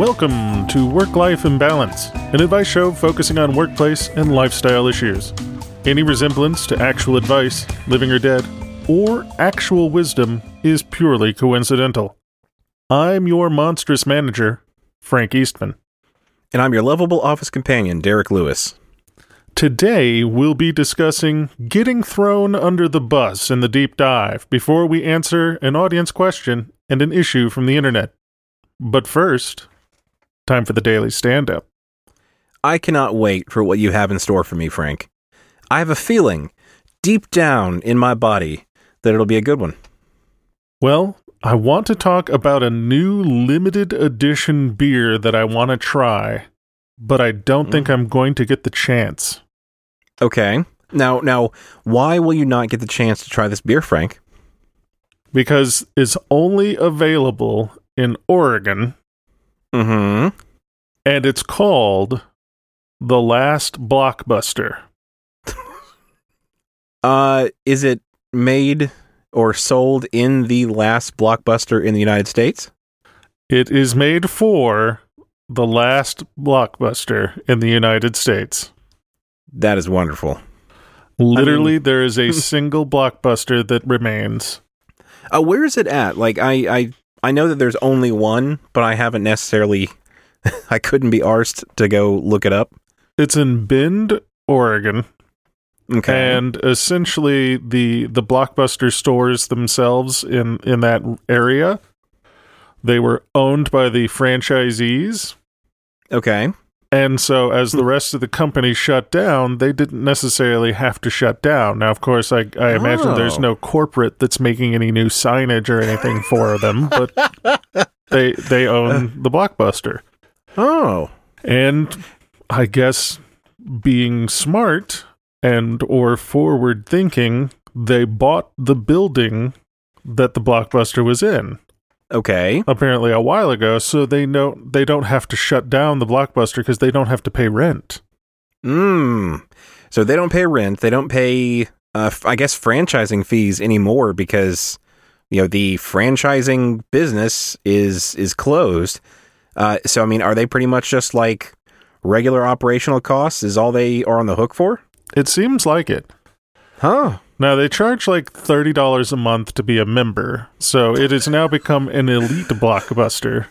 Welcome to Work Life Imbalance, an advice show focusing on workplace and lifestyle issues. Any resemblance to actual advice, living or dead, or actual wisdom is purely coincidental. I'm your monstrous manager, Frank Eastman. And I'm your lovable office companion, Derek Lewis. Today, we'll be discussing getting thrown under the bus in the deep dive before we answer an audience question and an issue from the internet. But first, time for the daily stand up. I cannot wait for what you have in store for me, Frank. I have a feeling deep down in my body that it'll be a good one. Well, I want to talk about a new limited edition beer that I want to try, but I don't think mm. I'm going to get the chance. Okay. Now, now, why will you not get the chance to try this beer, Frank? Because it's only available in Oregon Mm-hmm. and it's called The Last Blockbuster. Uh, is it made or sold in the last blockbuster in the United States? It is made for The Last Blockbuster in the United States. That is wonderful. Literally, there is a single blockbuster that remains. Uh, where is it at? Like, I, I, I know that there's only one, but I haven't necessarily. I couldn't be arsed to go look it up. It's in Bend, Oregon. Okay. and essentially the the blockbuster stores themselves in in that area they were owned by the franchisees okay. And so as the hmm. rest of the company shut down they didn't necessarily have to shut down. Now of course i i imagine there's Oh. no corporate that's making any new signage or anything for them but they they own uh. the blockbuster. Oh. and i guess being smart and or forward thinking they bought the building that the blockbuster was in Okay. apparently a while ago so they know they don't have to shut down the blockbuster because they don't have to pay rent Mm. So they don't pay rent. They don't pay, uh, I guess, franchising fees anymore because you know the franchising business is is closed. Uh, so I mean, are they pretty much just like regular operational costs? Is all they are on the hook for? it seems like it Huh. Now they charge like $30 a month to be a member so it has now become an elite blockbuster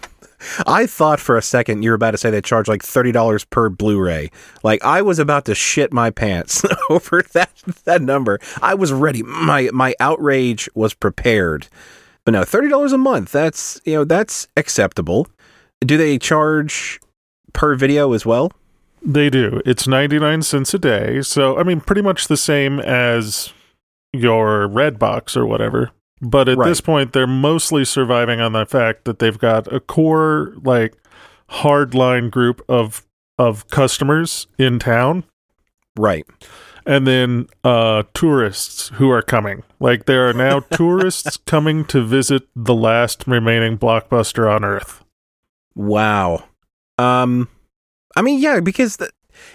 I thought for a second you were about to say they charge like thirty dollars per Blu-ray. Like I was about to shit my pants over that that number. I was ready. My my outrage was prepared. But no, thirty dollars a month. That's you know that's acceptable. Do they charge per video as well? They do. It's 99 cents a day. So, I mean, pretty much the same as your red box or whatever. But at Right. this point, they're mostly surviving on the fact that they've got a core, like, hardline group of of customers in town Right. and then uh tourists who are coming like there are now tourists coming to visit the last remaining blockbuster on earth Wow. Um, I mean, yeah, because the,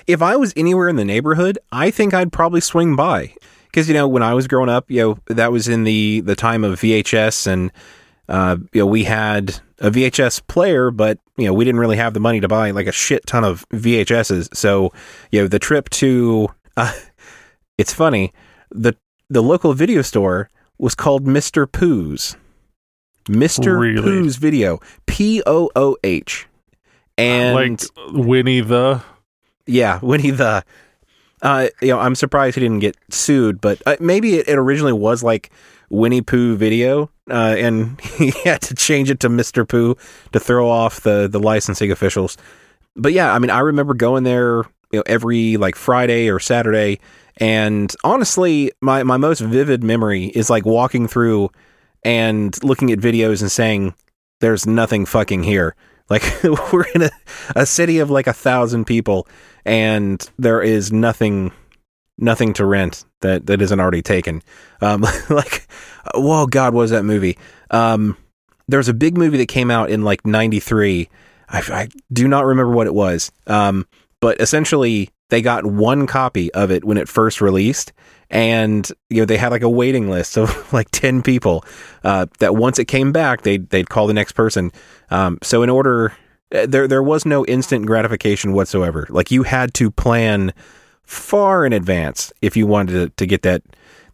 if I was anywhere in the neighborhood, I think I'd probably swing by. Because you know, when I was growing up, you know, that was in the the time of VHS, and uh, you know, we had a VHS player, but you know, we didn't really have the money to buy like a shit ton of VHSs. So, you know, the trip to uh, it's funny the the local video store was called Mister Pooh's. Mister Really? Pooh's Video, P O O H, and like winnie the yeah, Winnie the. Uh, you know, I'm surprised he didn't get sued, but uh, maybe it, it originally was like Winnie Pooh Video, uh, and he had to change it to Mister Pooh to throw off the the licensing officials. But yeah, I mean, I remember going there, you know, every like Friday or Saturday, and honestly, my my most vivid memory is like walking through and looking at videos and saying, there's nothing fucking here. Like we're in a, a city of like a thousand people, and there is nothing nothing to rent that that isn't already taken. Um, like, whoa, God, what was that movie? Um, there was a big movie that came out in like '93. I, I do not remember what it was. Um, but essentially, they got one copy of it when it first released, and you know they had like a waiting list of like ten people. Uh, that once it came back, they'd, they'd call the next person. Um, so in order, uh, there there was no instant gratification whatsoever. Like you had to plan far in advance if you wanted to, to get that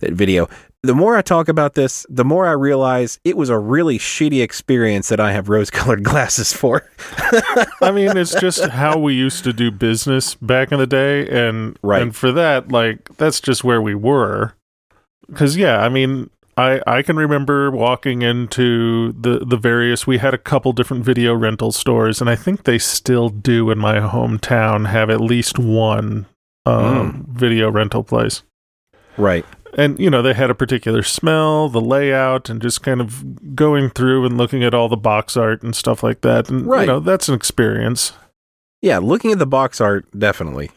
that video. The more I talk about this, the more I realize it was a really shitty experience that I have rose-colored glasses for. I mean, it's just how we used to do business back in the day, and Right. and for that, like that's just where we were. Because yeah, I mean, I I can remember walking into the the various. We had a couple different video rental stores, and I think they still do in my hometown have at least one um, video rental place. right. And you know they had a particular smell, the layout, and just kind of going through and looking at all the box art and stuff like that. And Right. you know that's an experience. Yeah, looking at the box art, definitely.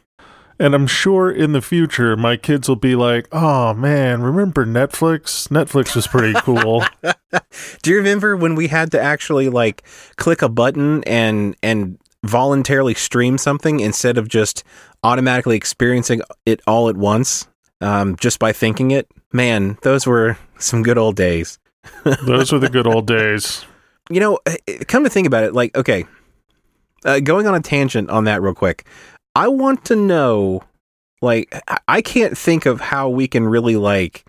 And I'm sure in the future, my kids will be like, "Oh man, remember Netflix? Netflix was pretty cool." Do you remember when we had to actually like click a button and and voluntarily stream something instead of just automatically experiencing it all at once um, just by thinking it? Man, those were some good old days. Those were the good old days. You know, eh, eh, come to think about it, like okay, uh, going on a tangent on that real quick. I want to know, like, I- I can't think of how we can really like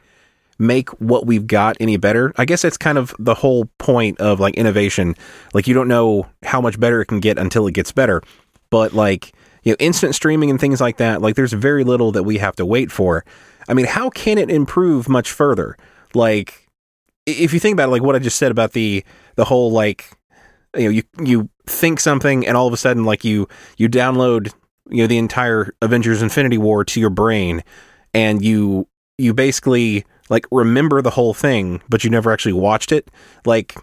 make what we've got any better. I guess that's kind of the whole point of like innovation. Like, you don't know how much better it can get until it gets better. But like, you know, instant streaming and things like that, like, there's very little that we have to wait for. I mean, how can it improve much further? Like, if you think about it, like what I just said about the the whole like you know you you think something and all of a sudden like you you download you know the entire Avengers Infinity War to your brain and you you basically like remember the whole thing but you never actually watched it like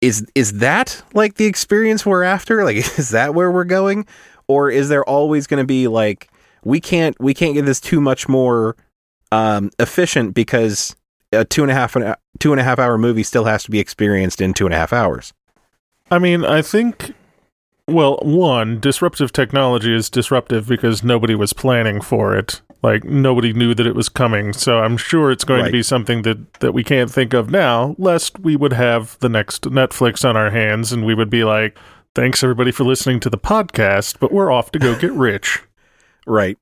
is is that like the experience we're after like is that where we're going or is there always going to be like we can't we can't get this too much more um efficient because a two and a half an, two and a half hour movie still has to be experienced in two and a half hours I mean, I think, well, one, disruptive technology is disruptive because nobody was planning for it. Like, nobody knew that it was coming. So I'm sure it's going Right. to be something that, that we can't think of now, lest we would have the next Netflix on our hands and we would be like, thanks everybody for listening to the podcast, but we're off to go get rich. right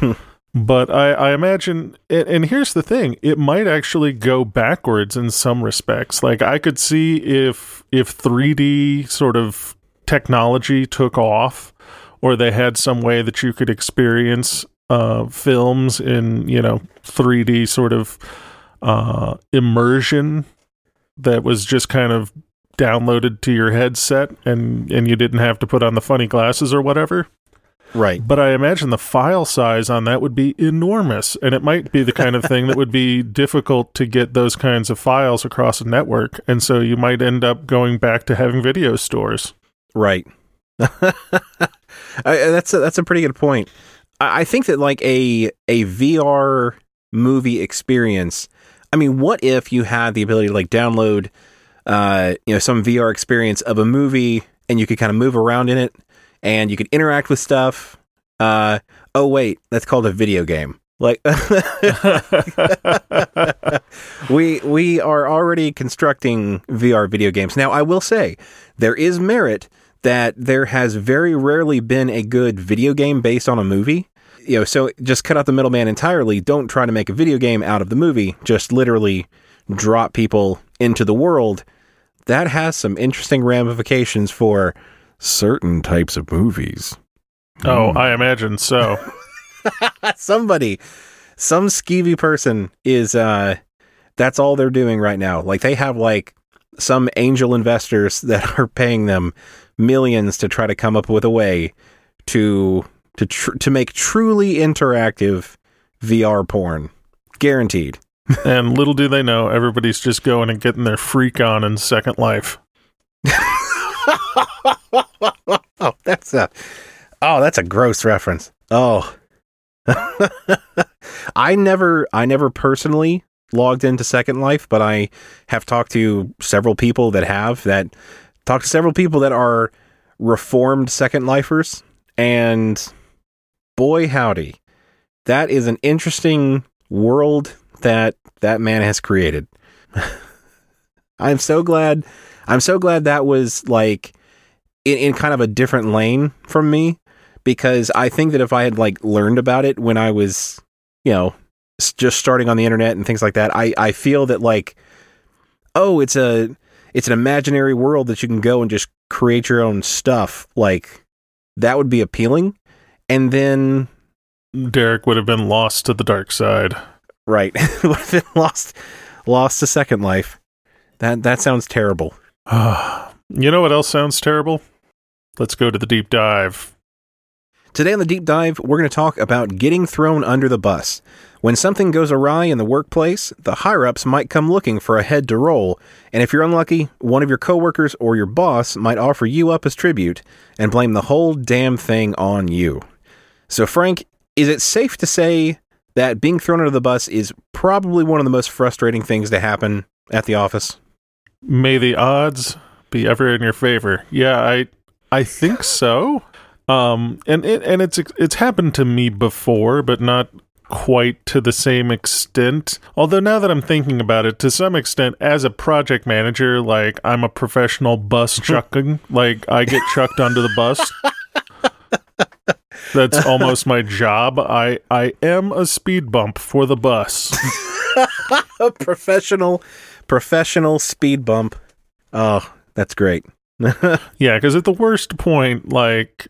But I, I imagine, and, and here's the thing: it might actually go backwards in some respects. Like I could see if if 3D sort of technology took off, or they had some way that you could experience uh, films in you know 3D sort of uh, immersion that was just kind of downloaded to your headset, and and you didn't have to put on the funny glasses or whatever. right But I imagine the file size on that would be enormous, and it might be the kind of thing that would be difficult to get those kinds of files across a network, and so you might end up going back to having video stores. Right. I, that's a, that's a pretty good point. I, I think that like a a VR movie experience. I mean, what if you had the ability to like download, uh, you know, some VR experience of a movie, and you could kind of move around in it, and you could interact with stuff. Uh, oh wait, that's called a video game. Like we we are already constructing VR video games. Now, I will say there is merit that there has very rarely been a good video game based on a movie. You know, so just cut out the middleman entirely. Don't try to make a video game out of the movie. Just literally drop people into the world. That has some interesting ramifications for certain types of movies. oh, I imagine so. somebody some skeevy person is uh that's all they're doing right now like they have like some angel investors that are paying them millions to try to come up with a way to to tr- to make truly interactive VR porn guaranteed and little do they know, everybody's just going and getting their freak on in Second Life. oh, that's a oh, that's a gross reference. Oh, I never, I never personally logged into Second Life, but I have talked to several people that have that. Talked to several people that are reformed Second Lifers, and boy howdy, that is an interesting world that that man has created. I'm so glad. I'm so glad that was like in, in kind of a different lane from me because I think that if I had like learned about it when I was, you know, just starting on the internet and things like that, I I feel that like oh, it's a it's an imaginary world that you can go and just create your own stuff. Like that would be appealing. And then Derek would have been lost to the dark side. Right. would have been lost lost to second life. That that sounds terrible. you know what else sounds terrible? Let's go to the deep dive. Today on the deep dive, we're going to talk about getting thrown under the bus. When something goes awry in the workplace, the higher ups might come looking for a head to roll, and if you're unlucky, one of your coworkers or your boss might offer you up as tribute and blame the whole damn thing on you. So, Frank, is it safe to say that being thrown under the bus is probably one of the most frustrating things to happen at the office? May the odds be ever in your favor. Yeah, I I think so. Um, and it, and it's it's happened to me before, but not quite to the same extent. Although now that I'm thinking about it, to some extent, as a project manager, like I'm a professional bus chucking. like I get chucked under the bus. That's almost my job. I I am a speed bump for the bus. a professional professional speed bump. Oh, that's great. yeah, because at the worst point, like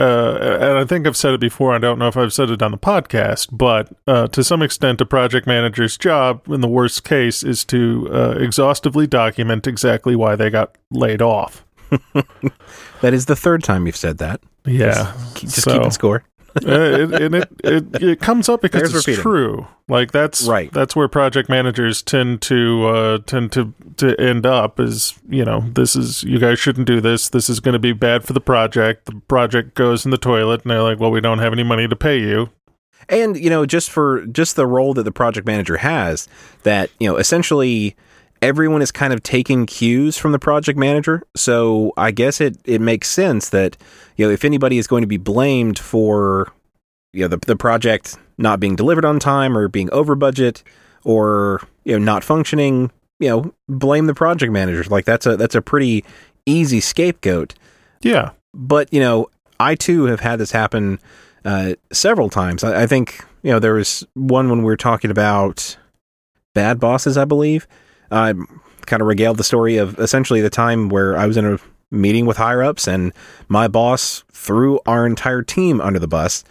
uh, and I think I've said it before. I don't know if I've said it on the podcast, but uh, to some extent, a project manager's job, in the worst case, is to uh, exhaustively document exactly why they got laid off. that is the third time you've said that. Yeah, just, just so, keep score. uh, it, and it, it it comes up because There's it's repeating. true. Like that's right. That's where project managers tend to uh, tend to to end up. Is you know this is you guys shouldn't do this. This is going to be bad for the project. The project goes in the toilet, and they're like, well, we don't have any money to pay you. And you know, just for just the role that the project manager has, that you know, essentially everyone is kind of taking cues from the project manager. So I guess it it makes sense that you know if anybody is going to be blamed for you know the the project not being delivered on time or being over budget or you know not functioning, you know blame the project manager. Like that's a that's a pretty easy scapegoat. Yeah, but you know I too have had this happen uh, several times. I, I think you know there was one when we were talking about bad bosses, I believe I kind of regaled the story of essentially the time where I was in a meeting with higher ups and my boss threw our entire team under the bus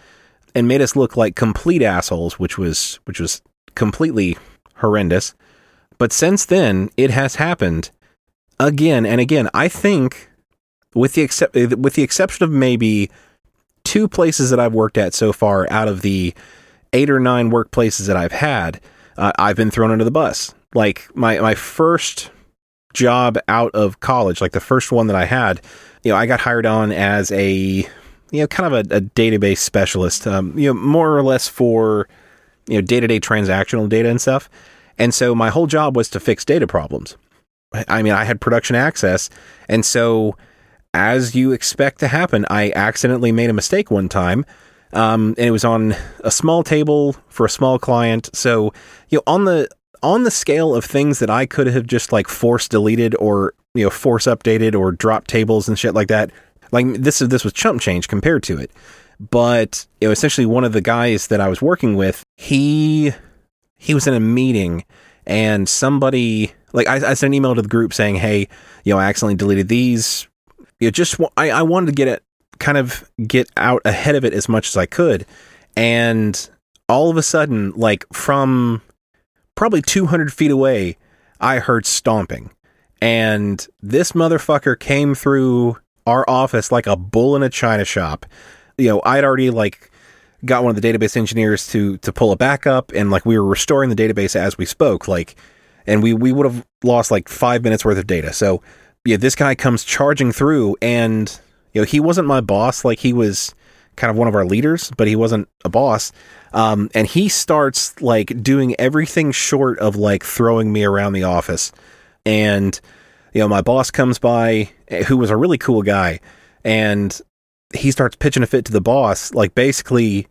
and made us look like complete assholes, which was which was completely horrendous. But since then, it has happened again and again. I think, with the except with the exception of maybe two places that I've worked at so far, out of the eight or nine workplaces that I've had, uh, I've been thrown under the bus like my my first job out of college, like the first one that I had, you know, I got hired on as a you know kind of a, a database specialist, um, you know, more or less for you know day to day transactional data and stuff. And so my whole job was to fix data problems. I mean, I had production access, and so as you expect to happen, I accidentally made a mistake one time. Um, and it was on a small table for a small client. So, you know, on the on the scale of things that I could have just like force deleted or you know force updated or dropped tables and shit like that. Like this is this was chump change compared to it. But you know, essentially one of the guys that I was working with, he he was in a meeting and somebody like I, I sent an email to the group saying, "Hey, you know, I accidentally deleted these." You know, just I, I wanted to get it kind of get out ahead of it as much as I could, and all of a sudden, like from probably 200 feet away, I heard stomping. And this motherfucker came through our office like a bull in a china shop. You know, I'd already like got one of the database engineers to to pull a backup and like we were restoring the database as we spoke like and we we would have lost like 5 minutes worth of data. So yeah, this guy comes charging through, and you know he wasn't my boss, like he was kind of one of our leaders, but he wasn't a boss. Um, and he starts like doing everything short of like throwing me around the office. And you know, my boss comes by, who was a really cool guy, and he starts pitching a fit to the boss, like basically,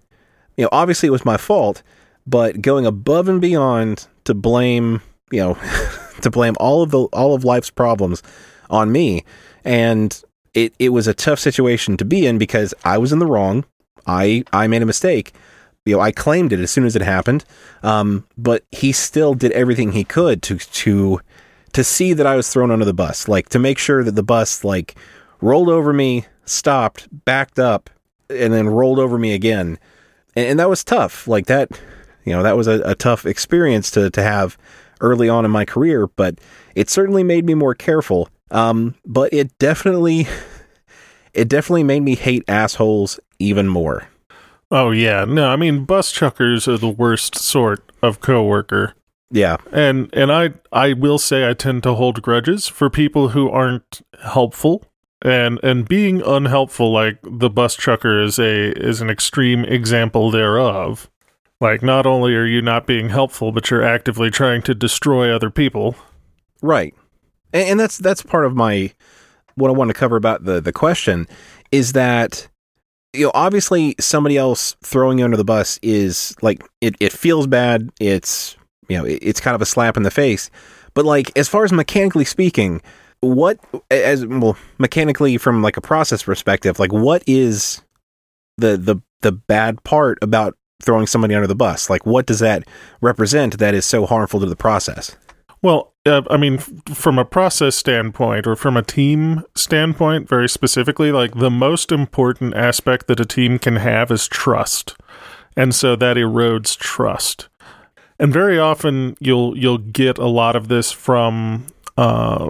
you know, obviously it was my fault, but going above and beyond to blame, you know, to blame all of the all of life's problems on me. And it, it was a tough situation to be in because I was in the wrong. I I made a mistake. You know, I claimed it as soon as it happened. Um, but he still did everything he could to to to see that I was thrown under the bus, like to make sure that the bus like rolled over me, stopped, backed up, and then rolled over me again. And, and that was tough. Like that, you know, that was a, a tough experience to to have early on in my career, but it certainly made me more careful. Um, but it definitely, it definitely made me hate assholes even more. Oh yeah, no, I mean bus chuckers are the worst sort of coworker. Yeah, and and I I will say I tend to hold grudges for people who aren't helpful and and being unhelpful like the bus chucker is a is an extreme example thereof. Like not only are you not being helpful, but you're actively trying to destroy other people. Right, and, and that's that's part of my what I want to cover about the the question is that you know, obviously somebody else throwing you under the bus is like it, it feels bad. It's you know, it, it's kind of a slap in the face. But like as far as mechanically speaking, what as well mechanically from like a process perspective, like what is the the the bad part about throwing somebody under the bus? Like what does that represent that is so harmful to the process? Well, uh, I mean, f- from a process standpoint or from a team standpoint, very specifically, like the most important aspect that a team can have is trust. And so that erodes trust. And very often you'll you'll get a lot of this from uh,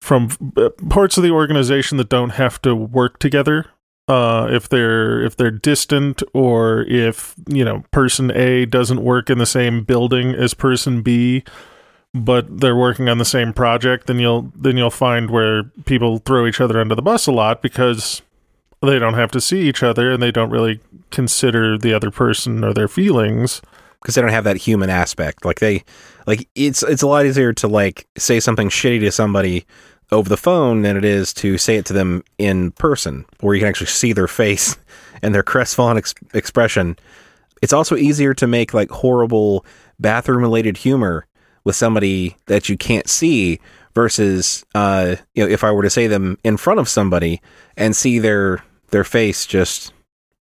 from uh, parts of the organization that don't have to work together uh, if they're if they're distant or if you know person A doesn't work in the same building as person B but they're working on the same project, then you'll then you'll find where people throw each other under the bus a lot because they don't have to see each other and they don't really consider the other person or their feelings because they don't have that human aspect. Like they like it's it's a lot easier to like say something shitty to somebody over the phone than it is to say it to them in person where you can actually see their face and their crestfallen ex- expression. It's also easier to make like horrible bathroom related humor with somebody that you can't see versus uh, you know if I were to say them in front of somebody and see their their face just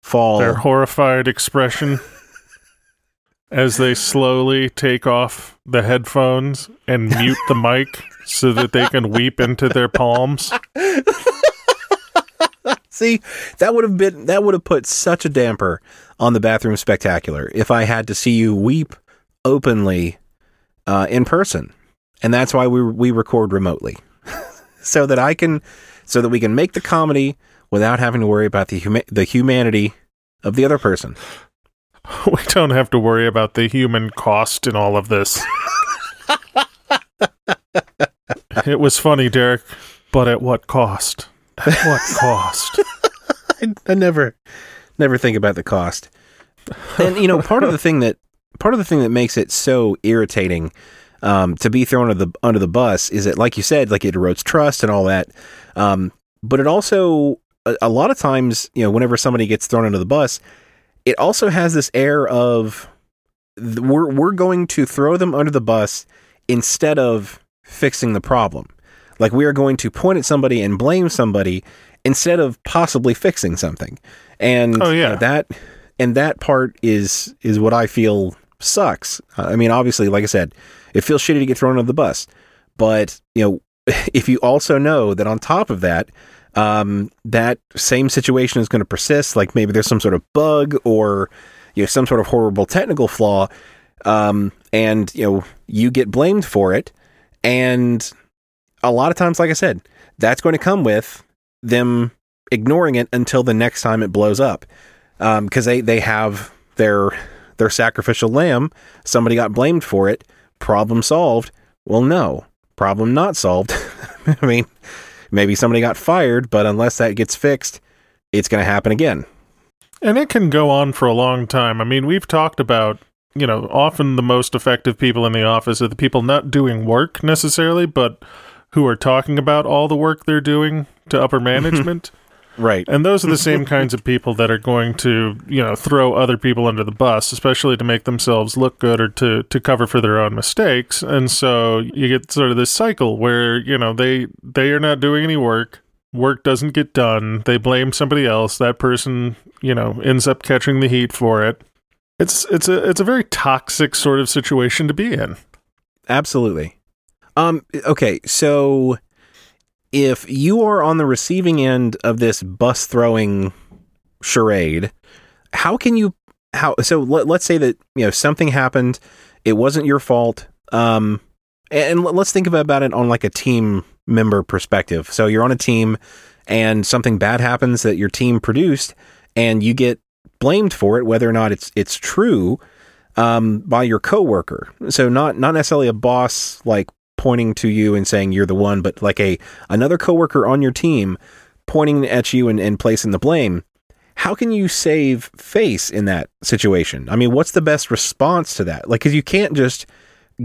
fall their horrified expression as they slowly take off the headphones and mute the mic so that they can weep into their palms. See, that would have been that would have put such a damper on the bathroom spectacular if I had to see you weep openly uh, in person, and that's why we we record remotely, so that I can, so that we can make the comedy without having to worry about the huma- the humanity of the other person. We don't have to worry about the human cost in all of this. it was funny, Derek, but at what cost? At what cost? I, I never, never think about the cost. And you know, part of the thing that part of the thing that makes it so irritating um, to be thrown under the under the bus is that, like you said, like it erodes trust and all that. Um, but it also a, a, lot of times, you know, whenever somebody gets thrown under the bus, it also has this air of we're we're going to throw them under the bus instead of fixing the problem. Like we are going to point at somebody and blame somebody instead of possibly fixing something. And oh, yeah. You know, that and that part is is what I feel sucks. I mean, obviously, like I said, it feels shitty to get thrown under the bus, but you know, if you also know that on top of that, um, that same situation is going to persist, like maybe there's some sort of bug or you know some sort of horrible technical flaw, um, and you know you get blamed for it, and a lot of times, like I said, that's going to come with them ignoring it until the next time it blows up, because um, they they have their their sacrificial lamb. Somebody got blamed for it. Problem solved. Well, no. Problem not solved I mean, maybe somebody got fired, but unless that gets fixed, it's going to happen again. And it can go on for a long time. I mean, we've talked about, you know, often the most effective people in the office are the people not doing work necessarily, but who are talking about all the work they're doing to upper management. Right. And those are the same kinds of people that are going to, you know, throw other people under the bus, especially to make themselves look good or to, to cover for their own mistakes. And so you get sort of this cycle where, you know, they they are not doing any work. Work doesn't get done. They blame somebody else. That person, you know, ends up catching the heat for it. It's it's a it's a very toxic sort of situation to be in. Absolutely. Um okay, so if you are on the receiving end of this bus throwing charade, how can you how so let, let's say that you know something happened, it wasn't your fault. Um and let's think about it on like a team member perspective. So you're on a team and something bad happens that your team produced and you get blamed for it whether or not it's it's true um, by your coworker. So not not necessarily a boss like pointing to you and saying you're the one, but like a another coworker on your team pointing at you and, and placing the blame. How can you save face in that situation? I mean, what's the best response to that? Like, because you can't just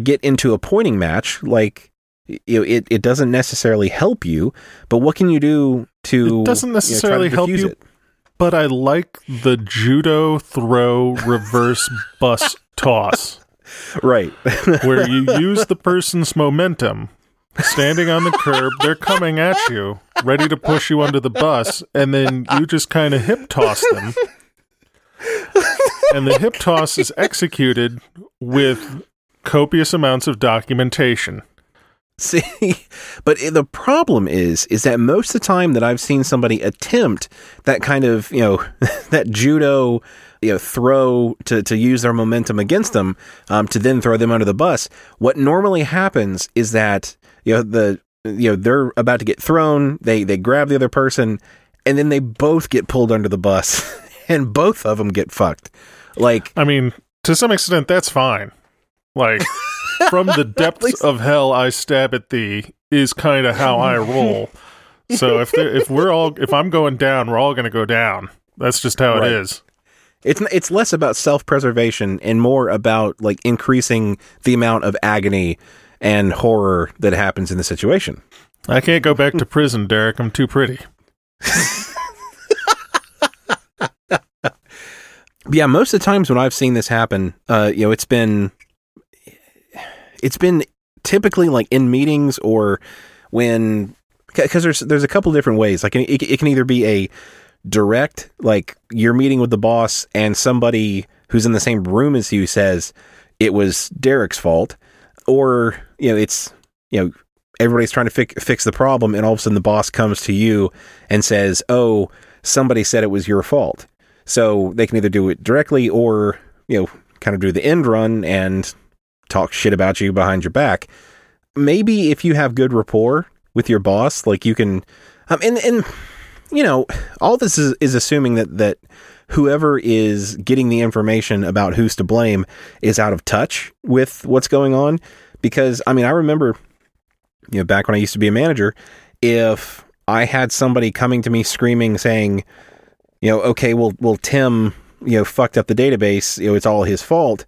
get into a pointing match. Like, you know, it it doesn't necessarily help you. But what can you do to? It doesn't necessarily you know, help you. It? But I like the judo throw reverse bus toss. Right. where you use the person's momentum standing on the curb, they're coming at you, ready to push you under the bus, and then you just kind of hip toss them. and the hip toss is executed with copious amounts of documentation. See, but the problem is, is that most of the time that I've seen somebody attempt that kind of, you know, that judo, you know, throw to, to use their momentum against them, um, to then throw them under the bus. What normally happens is that, you know, the, you know, they're about to get thrown. They, they grab the other person and then they both get pulled under the bus and both of them get fucked. Like, I mean, to some extent, that's fine. Like, from the depths of hell I stab at thee is kind of how I roll. So if if we're all if I'm going down, we're all going to go down. That's just how right. it is. It's it's less about self preservation and more about like increasing the amount of agony and horror that happens in the situation. I can't go back to prison, Derek. I'm too pretty. yeah, most of the times when I've seen this happen, uh, you know, it's been it's been typically like in meetings or when because there's there's a couple different ways. Like it, it can either be a direct like you're meeting with the boss and somebody who's in the same room as you says it was Derek's fault, or you know it's you know everybody's trying to fi- fix the problem and all of a sudden the boss comes to you and says, "Oh, somebody said it was your fault." So they can either do it directly or you know kind of do the end run and talk shit about you behind your back. Maybe if you have good rapport with your boss, like you can, um, and and you know, all this is is assuming that that whoever is getting the information about who's to blame is out of touch with what's going on. Because I mean, I remember, you know, back when I used to be a manager, if I had somebody coming to me screaming, saying, you know, okay, well, well, Tim, you know, fucked up the database, you know, it's all his fault,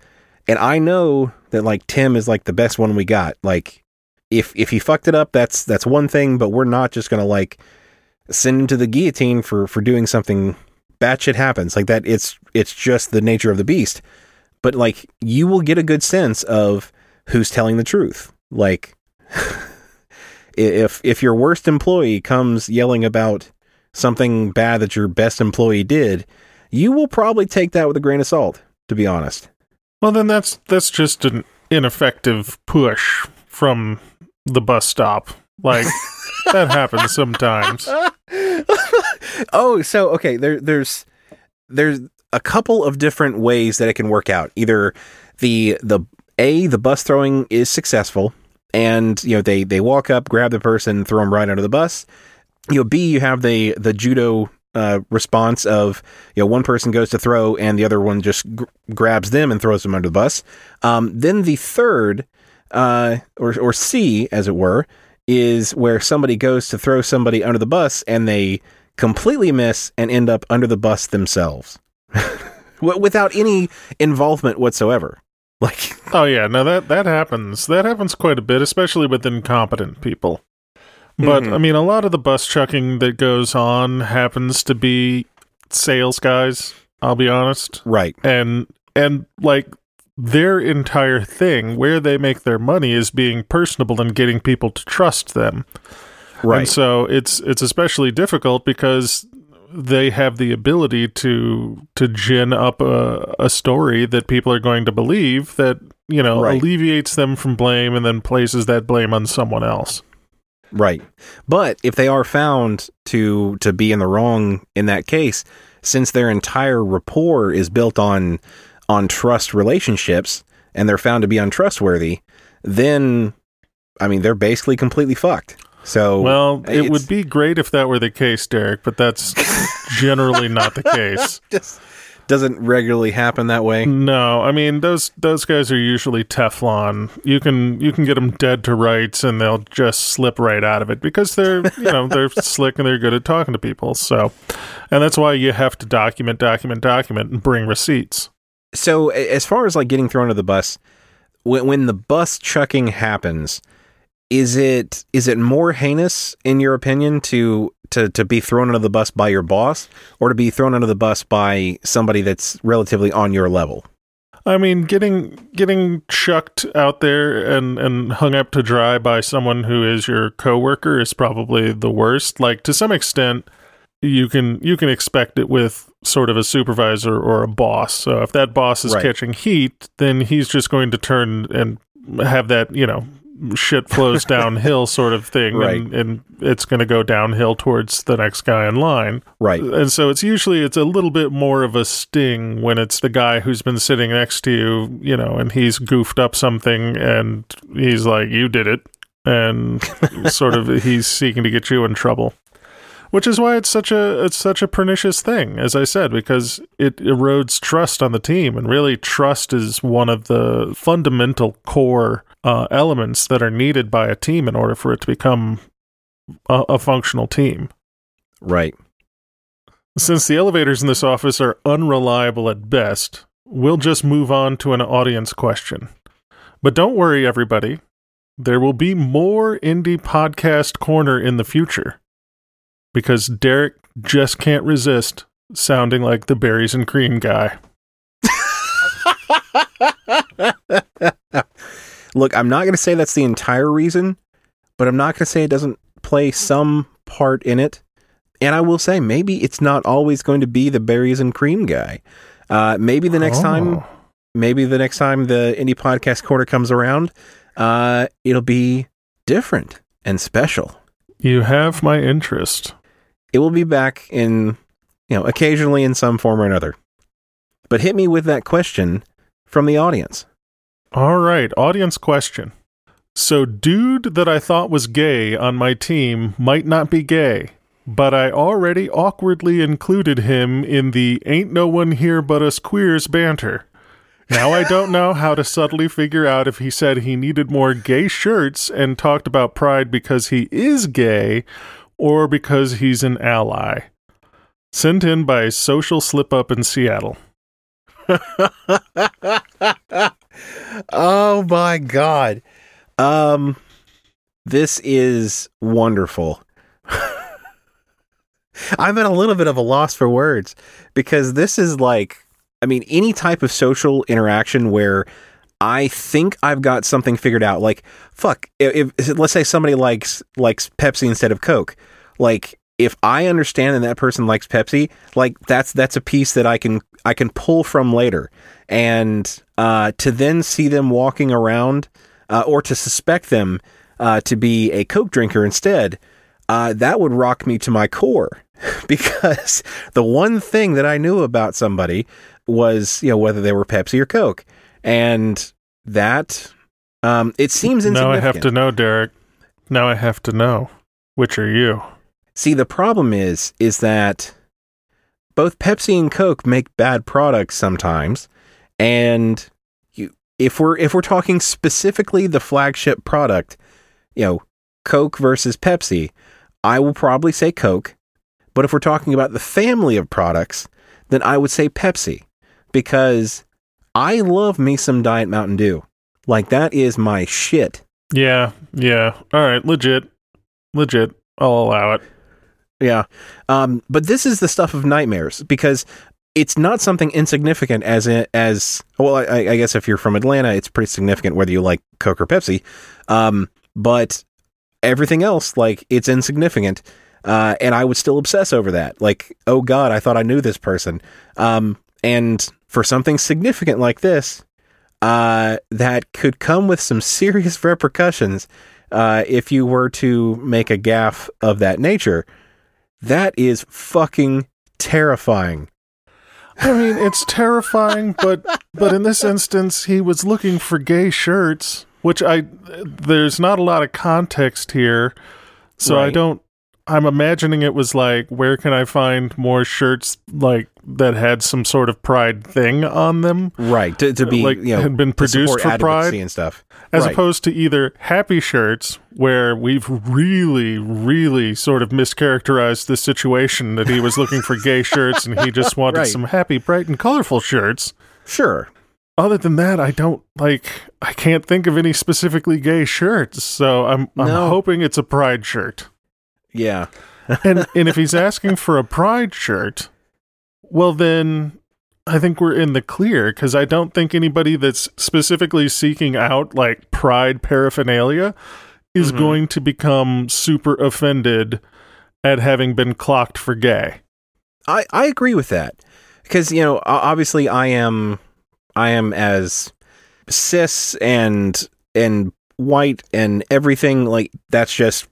and I know that like Tim is like the best one we got. Like if if he fucked it up, that's that's one thing, but we're not just gonna like send him to the guillotine for for doing something bad shit happens. Like that it's it's just the nature of the beast. But like you will get a good sense of who's telling the truth. Like if if your worst employee comes yelling about something bad that your best employee did, you will probably take that with a grain of salt, to be honest. Well, then that's that's just an ineffective push from the bus stop. Like that happens sometimes. oh, so okay, there there's there's a couple of different ways that it can work out. Either the the a the bus throwing is successful, and you know they they walk up, grab the person, throw them right under the bus. You know, B you have the the judo uh, response of you know one person goes to throw and the other one just gr- grabs them and throws them under the bus. Um, then the third, uh, or or C as it were, is where somebody goes to throw somebody under the bus and they completely miss and end up under the bus themselves without any involvement whatsoever. Like, Oh yeah, no that that happens. That happens quite a bit, especially with incompetent people. But Mhm. I mean, a lot of the bus chucking that goes on happens to be sales guys. I'll be honest, right, and and like their entire thing, where they make their money, is being personable and getting people to trust them. right, And so it's it's especially difficult because they have the ability to to gin up a, a story that people are going to believe that you know Right. alleviates them from blame and then places that blame on someone else. right. But if they are found to to be in the wrong in that case, since their entire rapport is built on on trust relationships and they're found to be untrustworthy, then I mean they're basically completely fucked. So Well, it would be great if that were the case, Derek, but that's generally not the case. just doesn't regularly happen that way. No, I mean those those guys are usually Teflon. You can you can get them dead to rights, and they'll just slip right out of it because they're you know they're slick and they're good at talking to people. So, and that's why you have to document, document, document, and bring receipts. So as far as like getting thrown under the bus, when when the bus chucking happens, is it is it more heinous in your opinion to to to be thrown under the bus by your boss or to be thrown under the bus by somebody that's relatively on your level? I mean, getting getting chucked out there and and hung up to dry by someone who is your coworker is probably the worst. Like to some extent, you can you can expect it with sort of a supervisor or a boss. So if that boss is Right. catching heat, then he's just going to turn and have that you know shit flows downhill sort of thing, Right. and, and it's going to go downhill towards the next guy in line Right. and so it's usually it's a little bit more of a sting when it's the guy who's been sitting next to you you know and he's goofed up something and he's like you did it and sort of he's seeking to get you in trouble which is why it's such a it's such a pernicious thing as i said because it erodes trust on the team and really trust is one of the fundamental core uh, elements that are needed by a team in order for it to become a, a functional team Right. since the elevators in this office are unreliable at best, we'll just move on to an audience question. But don't worry, everybody. There will be more Indie Podcast Corner in the future. Because Derek just can't resist sounding like the berries and cream guy. Look, I'm not going to say that's the entire reason, but I'm not going to say it doesn't play some part in it. And I will say, maybe it's not always going to be the berries and cream guy. Uh, maybe the next time, Oh. maybe the next time the indie podcast corner comes around, uh, it'll be different and special. You have my interest. It will be back in, you know, occasionally in some form or another. But hit me with that question from the audience. All right, audience question. So, dude that I thought was gay on my team might not be gay, but I already awkwardly included him in the ain't no one here but us queers banter. Now I don't know how to subtly figure out if he said he needed more gay shirts and talked about pride because he is gay or because he's an ally. Sent in by Social Slip Up in Seattle. oh my god. Um this is wonderful. I'm at a little bit of a loss for words because this is like I mean any type of social interaction where I think I've got something figured out like fuck if, if let's say somebody likes likes Pepsi instead of Coke like if I understand that that person likes Pepsi like that's that's a piece that I can I can pull from later and uh, to then see them walking around uh, or to suspect them uh, to be a Coke drinker instead, uh, that would rock me to my core because the one thing that I knew about somebody was, you know, whether they were Pepsi or Coke. And that, um, it seems Now I have to know, Derek. Now I have to know. Which are you? See, the problem is, is that both Pepsi and Coke make bad products sometimes, and you, if we're if we're talking specifically the flagship product, you know, Coke versus Pepsi, I will probably say Coke. But if we're talking about the family of products, then I would say Pepsi because I love me some Diet Mountain Dew. Like that is my shit. Yeah, yeah. All right, legit. Legit. I'll allow it. Yeah. Um, but this is the stuff of nightmares because it's not something insignificant as in, as well. I, I guess if you're from Atlanta, it's pretty significant whether you like Coke or Pepsi. Um, but everything else, like it's insignificant. Uh, and I would still obsess over that. Like, oh God, I thought I knew this person. Um, and for something significant like this, uh, that could come with some serious repercussions uh, if you were to make a gaffe of that nature. That is fucking terrifying. I mean, it's terrifying, but but in this instance, he was looking for gay shirts, which I there's not a lot of context here, so I don't. I'm imagining it was like, where can I find more shirts like that had some sort of pride thing on them, Right. To, to be, Like, you know, had been produced for Pride? and stuff. as Right. opposed to either happy shirts, where we've really, really sort of mischaracterized the situation that he was looking for gay shirts and he just wanted Right. some happy, bright, and colorful shirts. Sure. other than that, I don't like. I can't think of any specifically gay shirts, so I'm I'm No. hoping it's a pride shirt. Yeah. And and if he's asking for a pride shirt, well then I think we're in the clear because I don't think anybody that's specifically seeking out like pride paraphernalia is Mhm. going to become super offended at having been clocked for gay. I, I agree with that because you know obviously I am I am as cis and and white and everything like that's just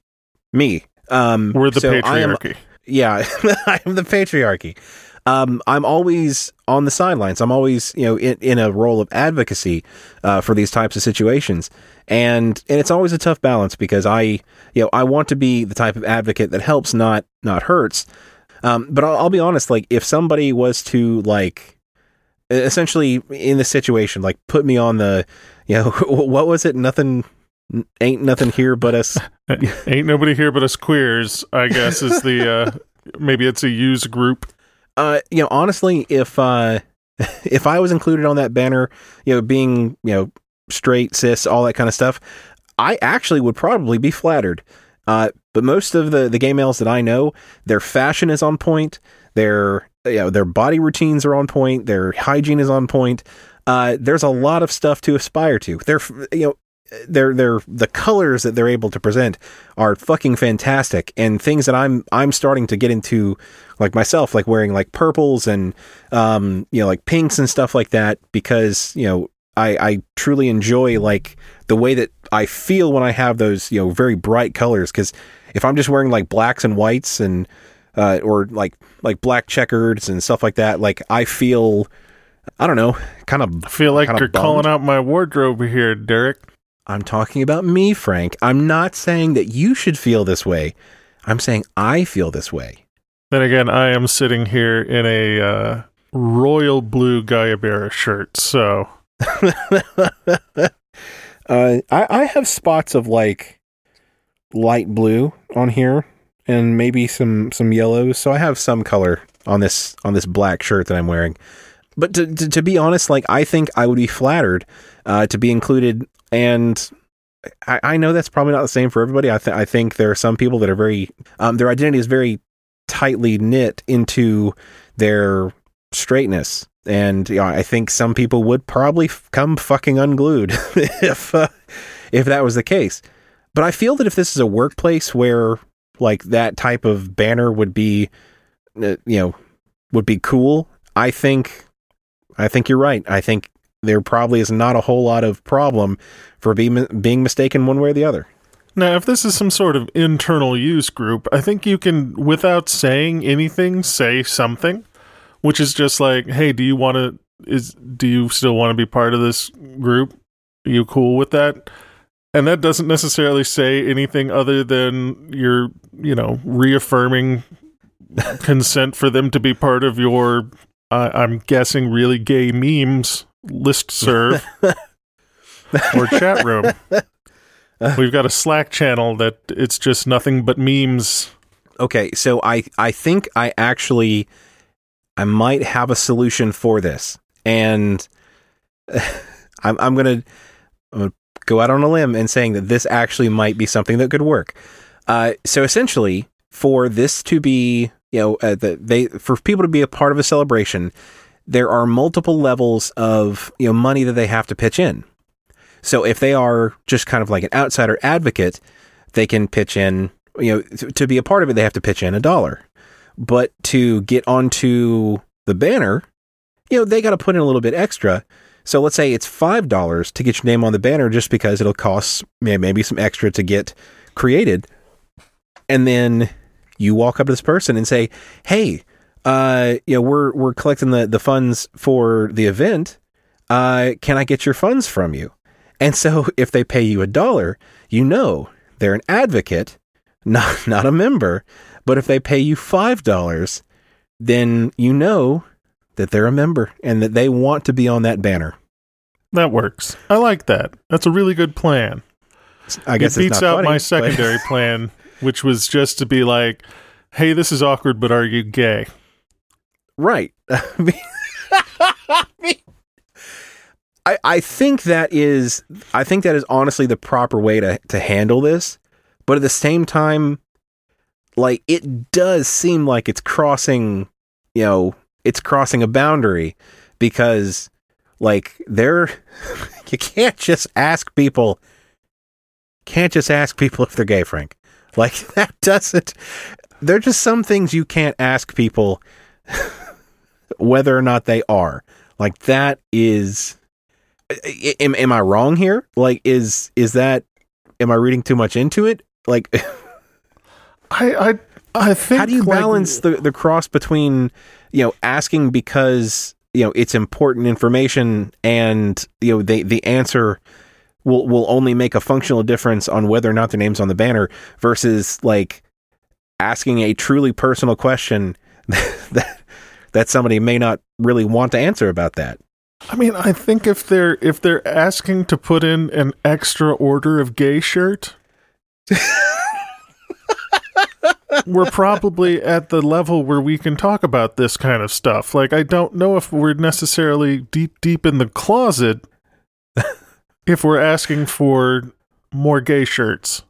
me. Um, We're the so I am- patriarchy. yeah, I am the patriarchy. Um, I'm always on the sidelines. I'm always, you know, in, in a role of advocacy uh, for these types of situations, and and it's always a tough balance because I, you know, I want to be the type of advocate that helps, not not hurts. Um, but I'll, I'll be honest, like if somebody was to like, essentially in the situation, like put me on the, you know, what was it? Nothing, ain't nothing here but us. Ain't nobody here but us queers. I guess is the uh, maybe it's a used group. Uh, you know, honestly, if uh, if I was included on that banner, you know, being you know straight, cis, all that kind of stuff, I actually would probably be flattered. Uh, but most of the the gay males that I know, their fashion is on point. Their you know their body routines are on point. Their hygiene is on point. Uh, there's a lot of stuff to aspire to. They're you know they're they're the colors that they're able to present are fucking fantastic and things that I'm I'm starting to get into like myself like wearing like purples and um you know like pinks and stuff like that because you know I I truly enjoy like the way that I feel when I have those you know very bright colors cuz if I'm just wearing like blacks and whites and uh or like like black checkers and stuff like that like I feel I don't know kind of I feel like you're bummed. calling out my wardrobe here, Derek. I'm talking about me, Frank. I'm not saying that you should feel this way. I'm saying I feel this way. Then again, I am sitting here in a uh, royal blue Guayabera shirt, so uh, I, I have spots of like light blue on here and maybe some some yellows. So I have some color on this on this black shirt that I'm wearing. But to to, to be honest, like I think I would be flattered uh, to be included, and I, I know that's probably not the same for everybody. I th- I think there are some people that are very um, their identity is very tightly knit into their straightness. And you know, I think some people would probably f- come fucking unglued if uh, if that was the case. But I feel that if this is a workplace where like that type of banner would be, uh, you know, would be cool, I think, I think you're right. I think there probably is not a whole lot of problem for being being mistaken one way or the other. now if this is some sort of internal use group, I think you can, without saying anything, say something, which is just like, "Hey, do you want to? Is do you still want to be part of this group? Are you cool with that?" And that doesn't necessarily say anything other than you're, you know, reaffirming consent for them to be part of your, uh, I'm guessing, really gay memes list serve or chat room. We've got a Slack channel that it's just nothing but memes. Okay, so I I think I actually I might have a solution for this, and I'm I'm gonna, I'm gonna go out on a limb and saying that this actually might be something that could work. Uh, so essentially, for this to be you know uh, the, they for people to be a part of a celebration, there are multiple levels of you know money that they have to pitch in. So if they are just kind of like an outsider advocate, they can pitch in, you know, to, to be a part of it, they have to pitch in a dollar. But to get onto the banner, you know, they got to put in a little bit extra. So let's say it's $5 to get your name on the banner just because it'll cost maybe some extra to get created. And then you walk up to this person and say, "Hey, uh, you know, we're we're collecting the the funds for the event. Uh, can I get your funds from you?" And so if they pay you a dollar, you know they're an advocate, not not a member. But if they pay you five dollars, then you know that they're a member and that they want to be on that banner. That works. I like that. That's a really good plan. I guess it beats out funny, my secondary plan, which was just to be like, "Hey, this is awkward, but are you gay?" Right. I, I think that is I think that is honestly the proper way to, to handle this. But at the same time, like it does seem like it's crossing, you know, it's crossing a boundary because like they're you can't just ask people can't just ask people if they're gay, Frank. Like that doesn't there are just some things you can't ask people whether or not they are. Like that is am am I wrong here? Like is is that am I reading too much into it? Like I I I think. how do you like, balance the the cross between you know asking because you know it's important information and you know the the answer will will only make a functional difference on whether or not their name's on the banner versus like asking a truly personal question that that somebody may not really want to answer about that. I mean, I think if they're if they're asking to put in an extra order of gay shirt, we're probably at the level where we can talk about this kind of stuff. Like, I don't know if we're necessarily deep deep in the closet if we're asking for more gay shirts.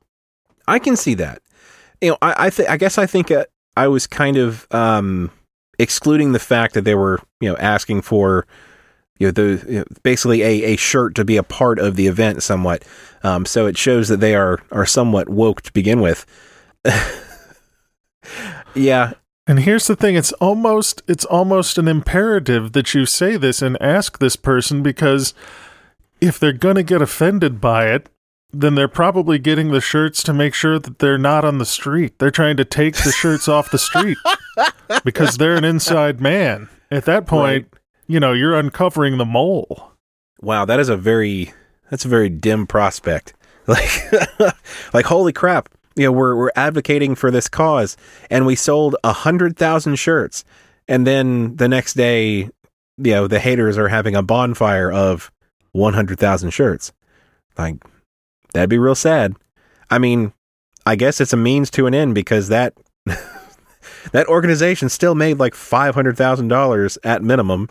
I can see that. You know, I I, th- I guess I think uh, I was kind of um, excluding the fact that they were you know asking for you know the you know, basically a, a shirt to be a part of the event somewhat. Um, so it shows that they are are somewhat woke to begin with. yeah, And here's the thing, it's almost it's almost an imperative that you say this and ask this person because if they're going to get offended by it, then they're probably getting the shirts to make sure that they're not on the street. They're trying to take the shirts off the street because they're an inside man. At that point, you know, you're uncovering the mole. wow, that is a very that's a very dim prospect. Like like holy crap. You know, we're we're advocating for this cause and we sold a hundred thousand shirts. And then the next day, you know, the haters are having a bonfire of one hundred thousand shirts. Like that'd be real sad. I mean, I guess it's a means to an end because that that organization still made like five hundred thousand dollars at minimum.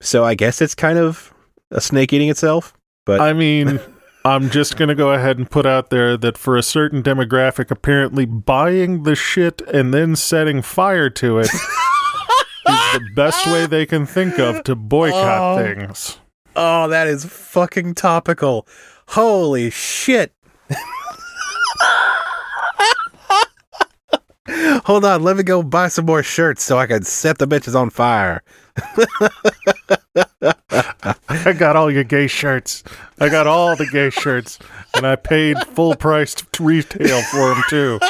So I guess it's kind of a snake eating itself. But I mean, I'm just going to go ahead and put out there that for a certain demographic, apparently buying the shit and then setting fire to it is the best way they can think of to boycott Oh. things. oh, that is fucking topical. Holy shit. Hold on, let me go buy some more shirts so I can set the bitches on fire. I got all your gay shirts. I got all the gay shirts, and I paid full price to retail for them too.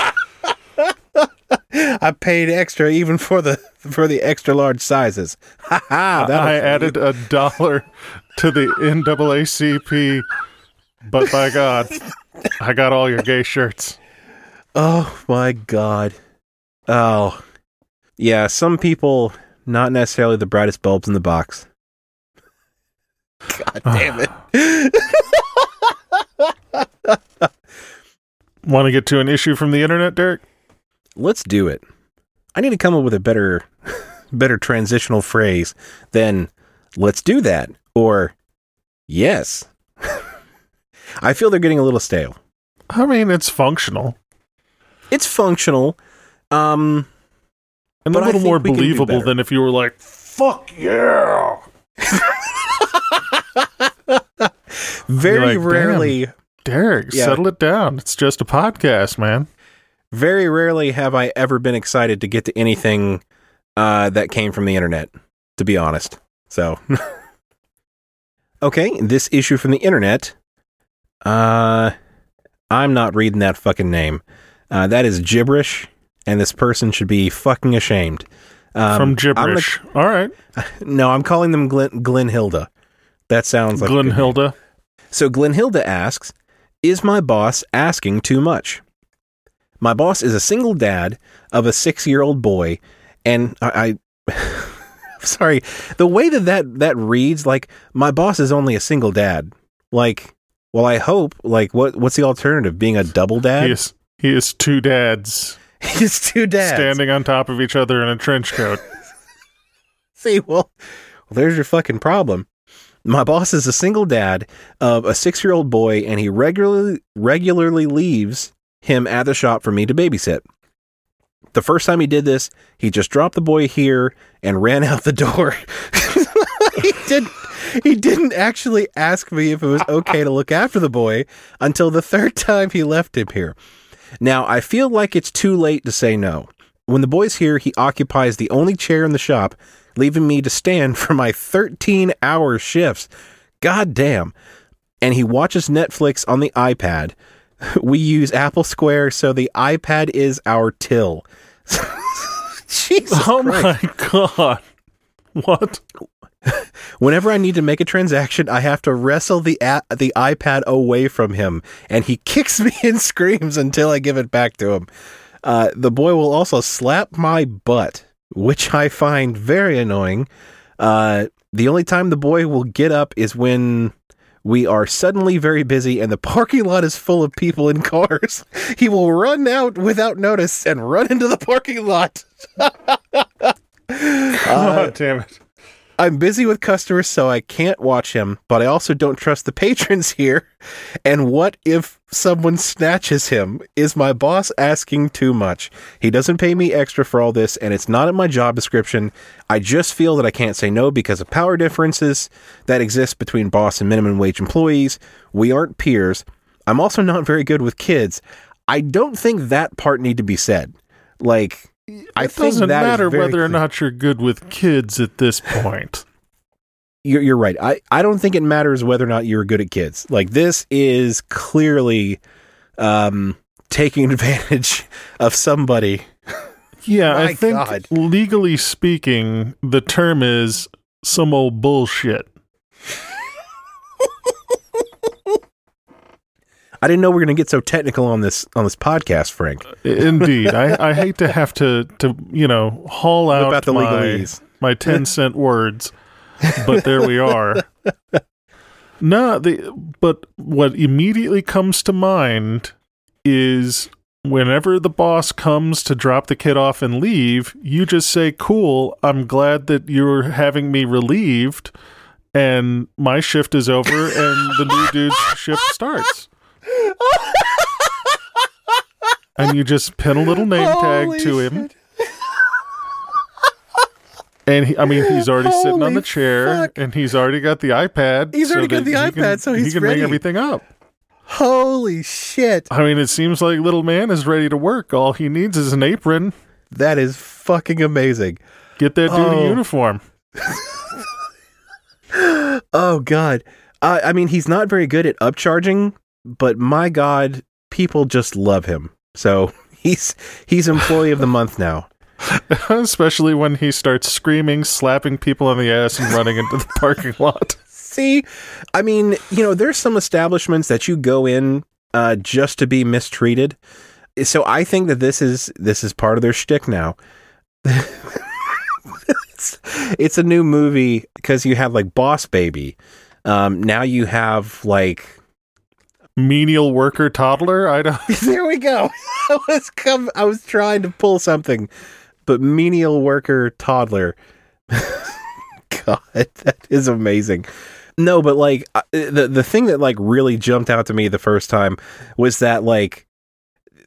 I paid extra even for the for the extra large sizes. Ha ha! I added a dollar to the NAACP, but by God, I got all your gay shirts. Oh my god. Oh. Yeah, some people not necessarily the brightest bulbs in the box. God damn it. Want to get to an issue from the internet, Derek? Let's do it. I need to come up with a better better transitional phrase than let's do that or yes. I feel they're getting a little stale. I mean, it's functional It's functional. Um and a little more we can do believable better. than if you were like, "Fuck yeah." very like, rarely Derek, Yeah. settle it down. It's just a podcast, man. very rarely have I ever been excited to get to anything uh, that came from the internet, to be honest. So, okay, this issue from the internet. Uh, I'm not reading that fucking name. Uh, that is gibberish, and this person should be fucking ashamed. Um, From gonna- gibberish. All right. no, I'm calling them Glen, Hilda. That sounds like a good name. Glenhilda. So Glenhilda asks, Is my boss asking too much? My boss is a single dad of a six year old boy, and I. I sorry, the way that, that that reads, like, my boss is only a single dad. Like, well, I hope, like, what what's the alternative? Being a double dad? He is, he is two dads He's two dads. standing on top of each other in a trench coat. See, well, well, there's your fucking problem. My boss is a single dad of a six year old boy, and he regularly regularly leaves him at the shop for me to babysit. The first time he did this, he just dropped the boy here and ran out the door. he did he didn't actually ask me if it was okay to look after the boy until the third time he left him here. Now, I feel like it's too late to say no. When the boy's here, he occupies the only chair in the shop, leaving me to stand for my 13 hour shifts. God damn. And he watches Netflix on the iPad. We use Apple Square, so the iPad is our till. Jesus oh Christ. my god. What? Whenever I need to make a transaction, I have to wrestle the the iPad away from him, and he kicks me and screams until I give it back to him. Uh, the boy will also slap my butt, which I find very annoying. Uh, the only time the boy will get up is when we are suddenly very busy and the parking lot is full of people in cars. He will run out without notice and run into the parking lot. God damn it. I'm busy with customers, so I can't watch him, but I also don't trust the patrons here. And what if someone snatches him? Is my boss asking too much? He doesn't pay me extra for all this, and it's not in my job description. I just feel that I can't say no because of power differences that exist between boss and minimum wage employees. We aren't peers. I'm also not very good with kids. I don't think that part need to be said. Like, I It think doesn't matter whether or not you're good with kids at this point. you're, you're right. I, I don't think it matters whether or not you're good at kids. Like this is clearly um, taking advantage of somebody. Yeah, I think God. legally speaking, the term is some old bullshit. I didn't know we are going to get so technical on this on this podcast, Frank. Indeed, I, I hate to have to to you know haul out about the my legalese? my ten cent words, but there we are. No, the but what immediately comes to mind is whenever the boss comes to drop the kid off and leave, you just say, "Cool, I'm glad that you're having me relieved." And my shift is over, and the new dude's shift starts. And you just pin a little name tag Holy to him. And he, I mean, he's already sitting on the chair, fuck. and he's already got the iPad. He's already got the he iPad, so he's he can ready. bring everything up. Holy shit! I mean, it seems like little man is ready to work. All he needs is an apron. That is fucking amazing. Get that dude Oh. a uniform. Oh god. Uh, I mean, he's not very good at upcharging, but my god, people just love him. So he's he's employee of the month now. Especially when he starts screaming, slapping people on the ass, and running into the parking lot. See, I mean, you know, there's some establishments that you go in uh, just to be mistreated. So I think that this is this is part of their shtick now. it's, it's a new movie because you have like Boss Baby. Um, now you have like Menial worker toddler. I don't. there we go. I was com- I was trying to pull something, but menial worker toddler. God, that is amazing. No, but like uh, the the thing that like really jumped out to me the first time was that like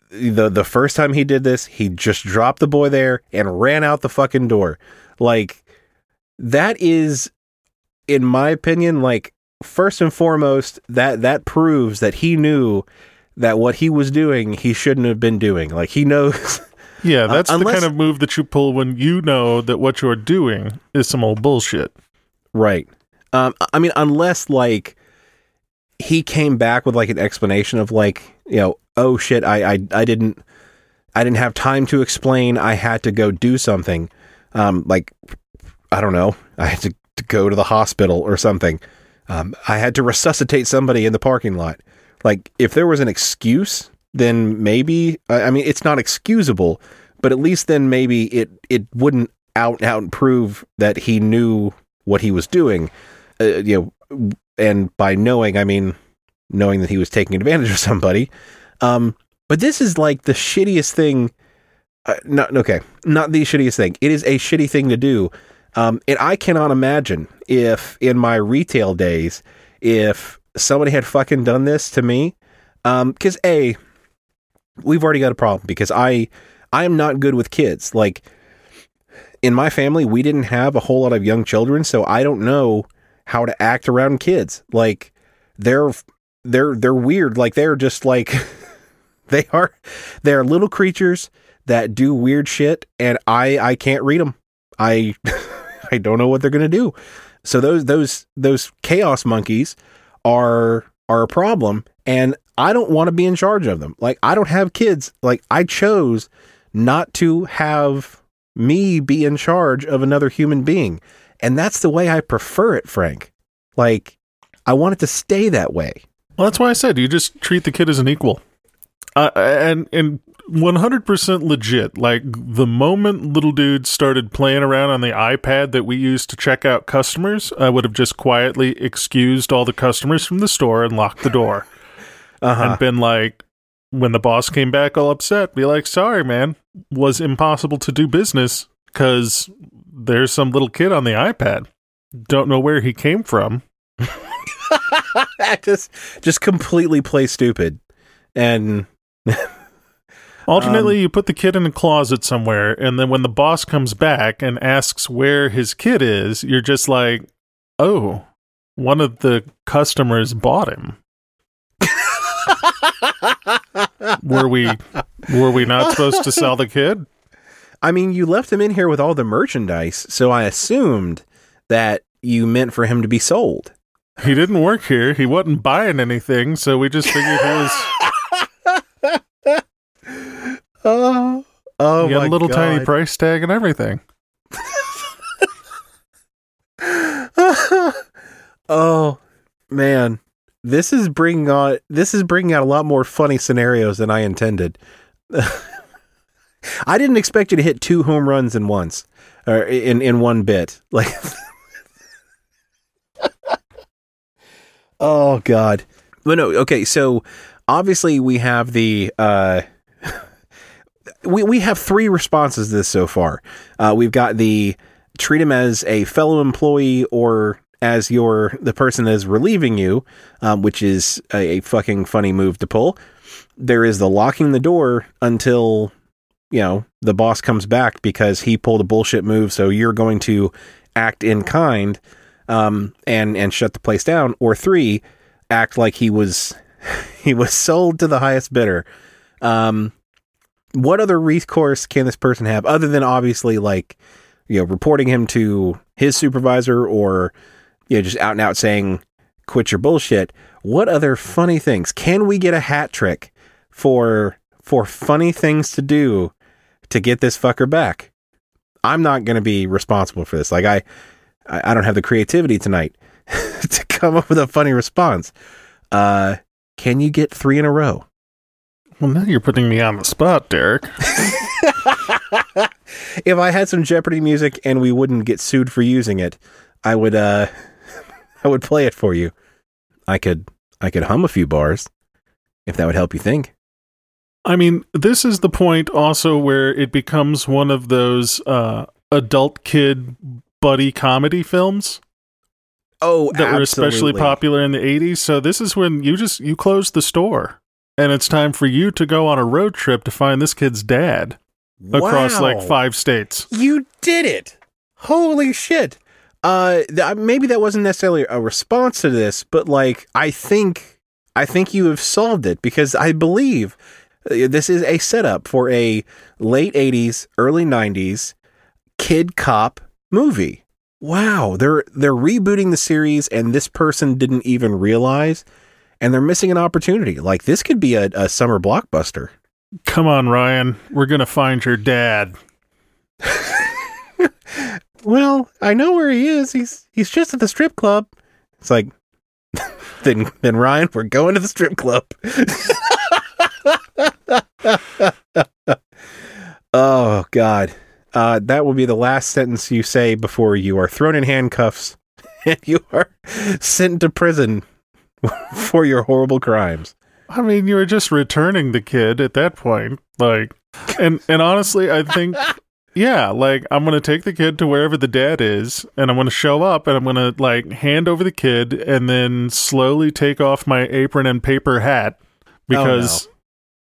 the the first time he did this, he just dropped the boy there and ran out the fucking door. Like that is in my opinion like first and foremost that that proves that he knew that what he was doing he shouldn't have been doing. Like he knows Yeah, that's unless- the kind of move that you pull when you know that what you're doing is some old bullshit. Right. Um, I mean, unless like he came back with like an explanation of like, you know, oh shit, I, I, I didn't, I didn't have time to explain. I had to go do something. Um, like, I don't know, I had to, to go to the hospital or something. Um, I had to resuscitate somebody in the parking lot. Like, if there was an excuse, then maybe, I, mean, it's not excusable, but at least then maybe it, it wouldn't out and out prove that he knew what he was doing. Uh, you know, and by knowing, I mean knowing that he was taking advantage of somebody. Um, but this is like the shittiest thing. Uh, not okay, not the shittiest thing. It is a shitty thing to do. Um, and I cannot imagine if in my retail days, if somebody had fucking done this to me. Um, because a, we've already got a problem because I, I am not good with kids. Like in my family, we didn't have a whole lot of young children, so I don't know how to act around kids. Like they're they're they're weird. Like they're just like they are they're little creatures that do weird shit and I I can't read them. I I don't know what they're going to do. So those those those chaos monkeys are are a problem and I don't want to be in charge of them. Like I don't have kids. Like I chose not to have me be in charge of another human being. And that's the way I prefer it, Frank. Like, I want it to stay that way. Well, that's why I said you just treat the kid as an equal. Uh, and and 100% legit. Like the moment little dude started playing around on the iPad that we used to check out customers, I would have just quietly excused all the customers from the store and locked the door. Uh and been like, when the boss came back all upset, be like, sorry, man, was impossible to do business because there's some little kid on the iPad. Don't know where he came from. just, just completely play stupid. And Alternately, you put the kid in a closet somewhere, and then when the boss comes back and asks where his kid is, you're just like, oh, one of the customers bought him. were we were we not supposed to sell the kid? I mean, you left him in here with all the merchandise, so I assumed that you meant for him to be sold. He didn't work here. He wasn't buying anything, so we just figured he was Oh, oh had my a little God. tiny price tag and everything. oh man, this is bringing on this is bringing out a lot more funny scenarios than I intended. I didn't expect you to hit two home runs in once or in in one bit. Like Oh god. But no, okay, so obviously we have the uh we we have three responses to this so far. Uh we've got the treat him as a fellow employee or as your the person that is relieving you, um, which is a, a fucking funny move to pull. There is the locking the door until you know the boss comes back because he pulled a bullshit move. So you're going to act in kind um, and and shut the place down. Or three, act like he was he was sold to the highest bidder. Um, what other recourse can this person have other than obviously like you know reporting him to his supervisor or you know just out and out saying quit your bullshit. What other funny things? Can we get a hat trick for for funny things to do to get this fucker back? I'm not going to be responsible for this. Like i i don't have the creativity tonight to come up with a funny response. Uh can you get three in a row Well, now you're putting me on the spot, Derek. if I had some Jeopardy music and we wouldn't get sued for using it, I would uh I would play it for you. I could I could hum a few bars. if that would help you think. I mean, this is the point also where it becomes one of those uh, adult kid buddy comedy films Oh, that were especially popular in the 80s. So this is when you just you close the store and it's time for you to go on a road trip to find this kid's dad across like five states. You did it! Holy shit! Uh, th- maybe that wasn't necessarily a response to this, but like I think I think you have solved it because I believe uh, this is a setup for a late '80s, early '90s kid cop movie. Wow, they're they're rebooting the series, and this person didn't even realize, and they're missing an opportunity. Like this could be a, a summer blockbuster. Come on, Ryan. We're going to find your dad. Well, I know where he is. He's he's just at the strip club. It's like then then Ryan, we're going to the strip club. oh God. Uh, that will be the last sentence you say before you are thrown in handcuffs and you are sent to prison for your horrible crimes. I mean, you were just returning the kid at that point. Like, and and honestly, I think, yeah, like I'm gonna take the kid to wherever the dad is, and I'm gonna show up, and I'm gonna like hand over the kid, and then slowly take off my apron and paper hat oh, because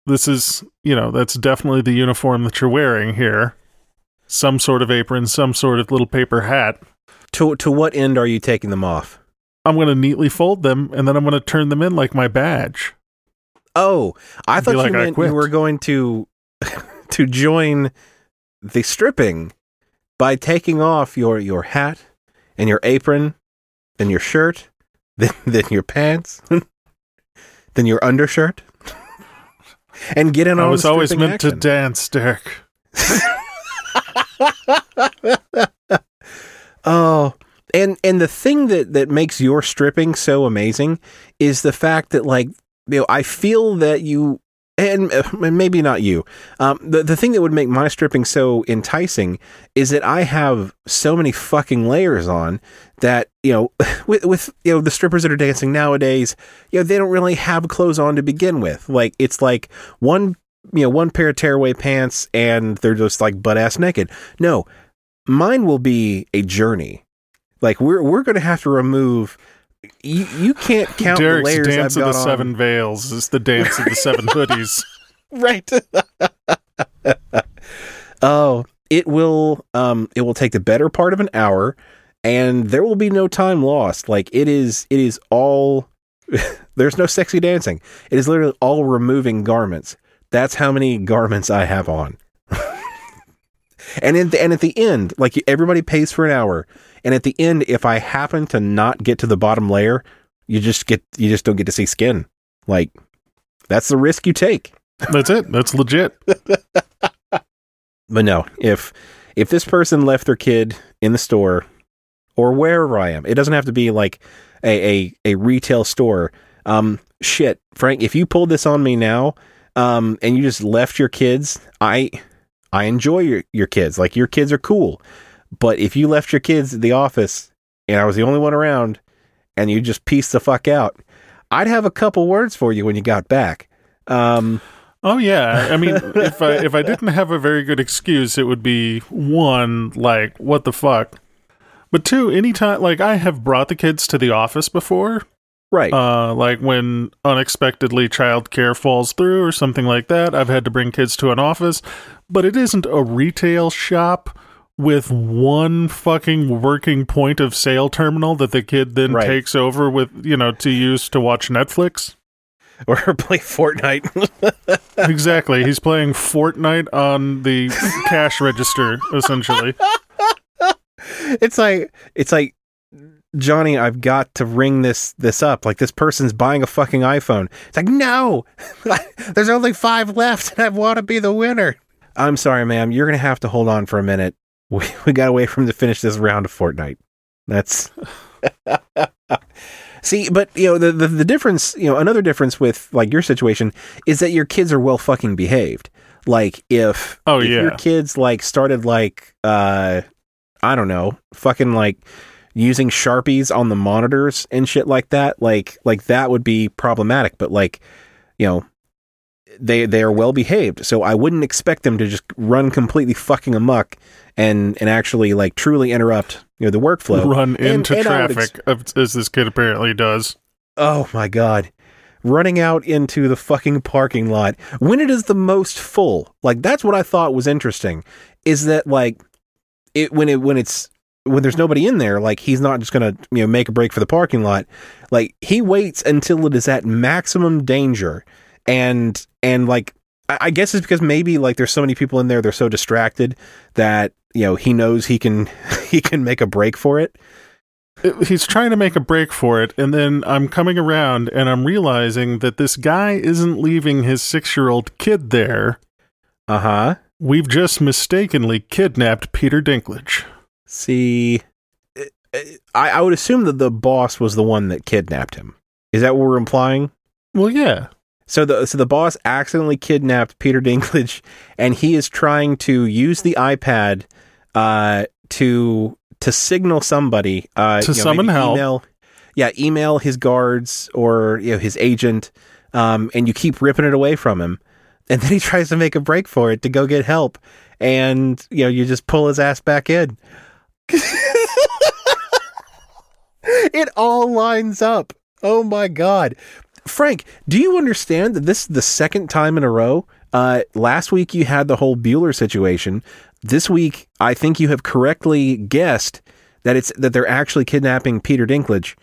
this is, you know, that's definitely the uniform that you're wearing here. Some sort of apron, some sort of little paper hat. To to what end are you taking them off? I'm gonna neatly fold them, and then I'm gonna turn them in like my badge. Oh, I thought like, you meant you were going to to join the stripping by taking off your your hat and your apron, then your shirt, then then your pants, then your undershirt, and get in on the side. I was always meant to dance, Derek. Oh, and and the thing that that makes your stripping so amazing is the fact that like you know I feel that you and uh, maybe not you. Um, the the thing that would make my stripping so enticing is that I have so many fucking layers on that you know with with you know the strippers that are dancing nowadays, you know they don't really have clothes on to begin with. Like it's like one you know one pair of tearaway pants and they're just like butt ass naked. No, mine will be a journey. Like we're we're going to have to remove. You you can't count Derek's the layers dance I've of got the on. seven veils is the dance of the seven hoodies. right. oh, it will um it will take the better part of an hour and there will be no time lost. Like it is it is all there's no sexy dancing. It is literally all removing garments. That's how many garments I have on. and in the, and at the end, like everybody pays for an hour, and at the end if I happen to not get to the bottom layer, you just get you just don't get to see skin. Like that's the risk you take. That's it. That's legit. But no, if if this person left their kid in the store or wherever I am, it doesn't have to be like a a, a retail store. Um, shit, Frank, if you pulled this on me now, um, and you just left your kids, I I enjoy your your kids. Like your kids are cool, but if you left your kids at the office and I was the only one around, and you just pieced the fuck out, I'd have a couple words for you when you got back. Um, Oh yeah. I mean, if I if I didn't have a very good excuse, it would be one like what the fuck. But two, anytime like I have brought the kids to the office before, right. uh, like when unexpectedly childcare falls through or something like that, I've had to bring kids to an office, but it isn't a retail shop with one fucking working point of sale terminal that the kid then Right. takes over with, you know, to use to watch Netflix. or play Fortnite. exactly. He's playing Fortnite on the cash register, essentially. it's like it's like Johnny, I've got to ring this this up. Like this person's buying a fucking iPhone. It's like, no, there's only five left, and I want to be the winner. I'm sorry, ma'am. You're gonna have to hold on for a minute. We we got away from him to finish this round of Fortnite. That's see, but you know the, the the difference. You know another difference with like your situation is that your kids are well fucking behaved. Like if Oh, if your kids like started like uh I don't know, fucking like using sharpies on the monitors and shit like that, like like that would be problematic. But like, you know, they they are well behaved. So I wouldn't expect them to just run completely fucking amok and and actually like truly interrupt you know the workflow. Run And- into and would ex- traffic, as this kid apparently does. Oh my god. Running out into the fucking parking lot when it is the most full. Like that's what I thought was interesting is that like it when it when it's when there's nobody in there like he's not just going to you know make a break for the parking lot. Like he waits until it is at maximum danger and and like I guess it's because maybe like there's so many people in there they're so distracted that you know he knows he can he can make a break for it. It- He's trying to make a break for it, and then I'm coming around and I'm realizing that this guy isn't leaving his six year old kid there. Uh-huh. We've just mistakenly kidnapped Peter Dinklage. See, uh, uh, I, I would assume that the boss was the one that kidnapped him. Is that what we're implying? Well, yeah. So the so the boss accidentally kidnapped Peter Dinklage, and he is trying to use the iPad uh, to to signal somebody uh, To you know, summon help. Email, yeah, email his guards or you know his agent, um, and you keep ripping it away from him, and then he tries to make a break for it to go get help, and you know you just pull his ass back in. it all lines up. Oh my god. Frank, do you understand that this is the second time in a row? Uh, last week you had the whole Bueller situation. This week, I think you have correctly guessed that it's that they're actually kidnapping Peter Dinklage.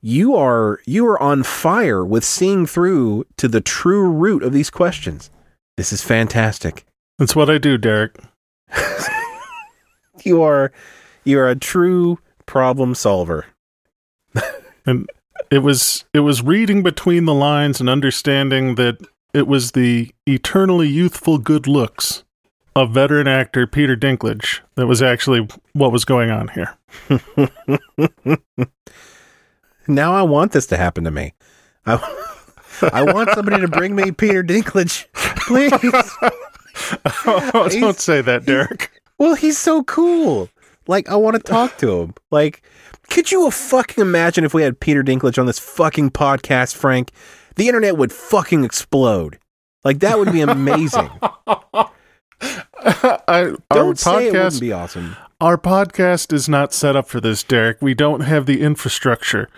You are you are on fire with seeing through to the true root of these questions. This is fantastic. That's what I do, Derek. You are you are a true problem solver. And it was it was reading between the lines and understanding that it was the eternally youthful good looks of veteran actor Peter Dinklage that was actually what was going on here. Now I want this to happen to me. I, I want somebody to bring me Peter Dinklage, please. Oh, don't say that, Derek. Well, he's so cool. Like, I want to talk to him. Like, could you fucking imagine if we had Peter Dinklage on this fucking podcast, Frank? The internet would fucking explode. Like, that would be amazing. I, our Don't say it podcast wouldn't be awesome. Our podcast is not set up for this, Derek. We don't have the infrastructure.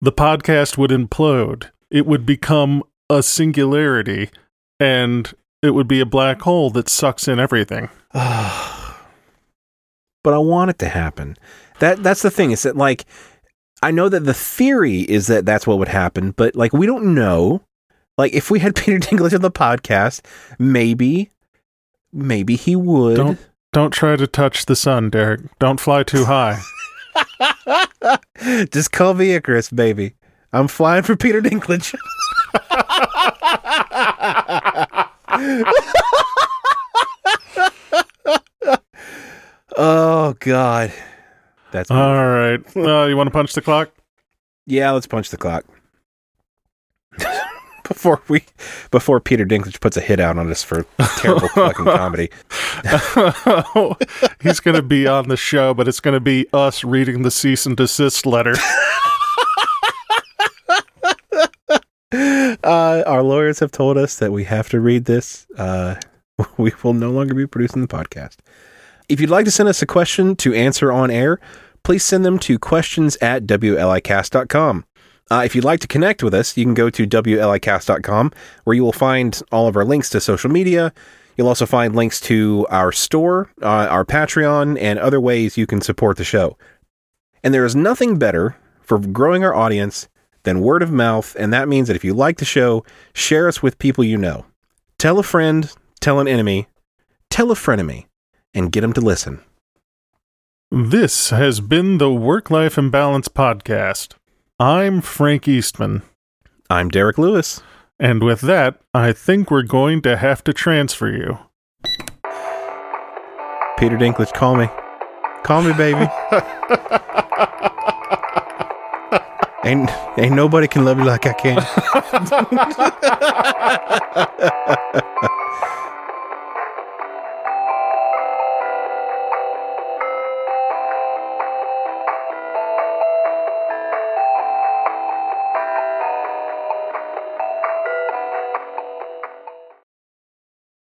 The podcast would implode. It would become a singularity and it would be a black hole that sucks in everything. but I want it to happen. That that's the thing. Is that like I know that the theory is that that's what would happen, but like we don't know. Like if we had Peter Dinklage on the podcast, maybe, maybe he would. Don't don't try to touch the sun, Derek. Don't fly too high. Just call me Icarus, baby. I'm flying for Peter Dinklage. oh God, that's All right. Uh, you want to punch the clock? yeah. Let's punch the clock before we before Peter Dinklage puts a hit out on us for terrible fucking comedy. He's going to be on the show, but it's going to be us reading the cease and desist letter. Uh, our lawyers have told us that we have to read this. Uh, we will no longer be producing the podcast. If you'd like to send us a question to answer on air, please send them to questions at WLIcast.com. Uh, if you'd like to connect with us, you can go to WLIcast.com where you will find all of our links to social media. You'll also find links to our store, uh, our Patreon, and other ways you can support the show. And there is nothing better for growing our audience than word of mouth, and that means that if you like the show, share us with people you know. Tell a friend, tell an enemy, tell a frenemy, and get them to listen. This has been the Work Life Imbalance Podcast. I'm Frank Eastman. I'm Derek Lewis. And with that, I think we're going to have to transfer you. Peter Dinklage, call me. Call me, baby. ain't, ain't nobody can love you like I can.